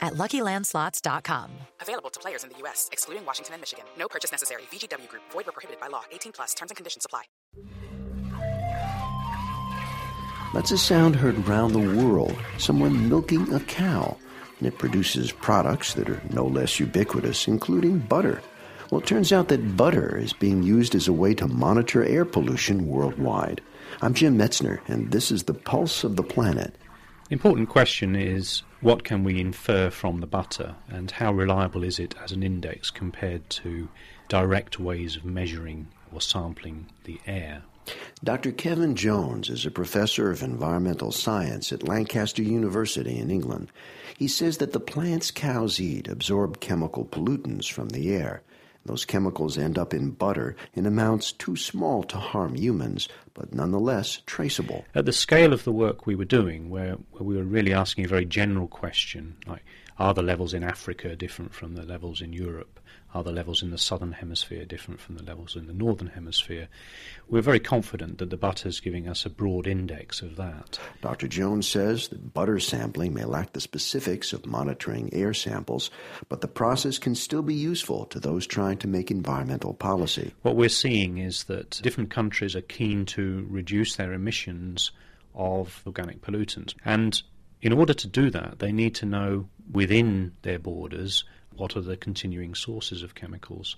at luckylandslots.com. Available to players in the U.S., excluding Washington and Michigan. No purchase necessary. VGW Group, void or prohibited by law. 18 plus terms and conditions apply. That's a sound heard round the world. Someone milking a cow. And it produces products that are no less ubiquitous, including butter. Well, it turns out that butter is being used as a way to monitor air pollution worldwide. I'm Jim Metzner, and this is the Pulse of the Planet. The important question is what can we infer from the butter and how reliable is it as an index compared to direct ways of measuring or sampling the air? Dr. Kevin Jones is a professor of environmental science at Lancaster University in England. He says that the plants cows eat absorb chemical pollutants from the air. Those chemicals end up in butter in amounts too small to harm humans, but nonetheless traceable. At the scale of the work we were doing, where, where we were really asking a very general question, like are the levels in Africa different from the levels in Europe? Are the levels in the southern hemisphere different from the levels in the northern hemisphere? We're very confident that the butter is giving us a broad index of that. Dr. Jones says that butter sampling may lack the specifics of monitoring air samples, but the process can still be useful to those trying to make environmental policy. What we're seeing is that different countries are keen to reduce their emissions of organic pollutants. And in order to do that, they need to know within their borders what are the continuing sources of chemicals.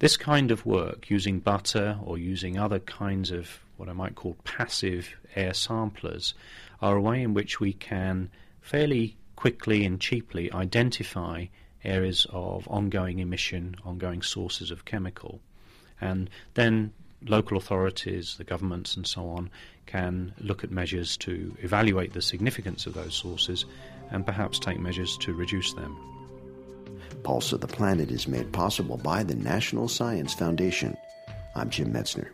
This kind of work, using butter or using other kinds of what I might call passive air samplers, are a way in which we can fairly quickly and cheaply identify areas of ongoing emission, ongoing sources of chemical. And then local authorities, the governments, and so on can look at measures to evaluate the significance of those sources and perhaps take measures to reduce them. Pulse of the Planet is made possible by the National Science Foundation. I'm Jim Metzner.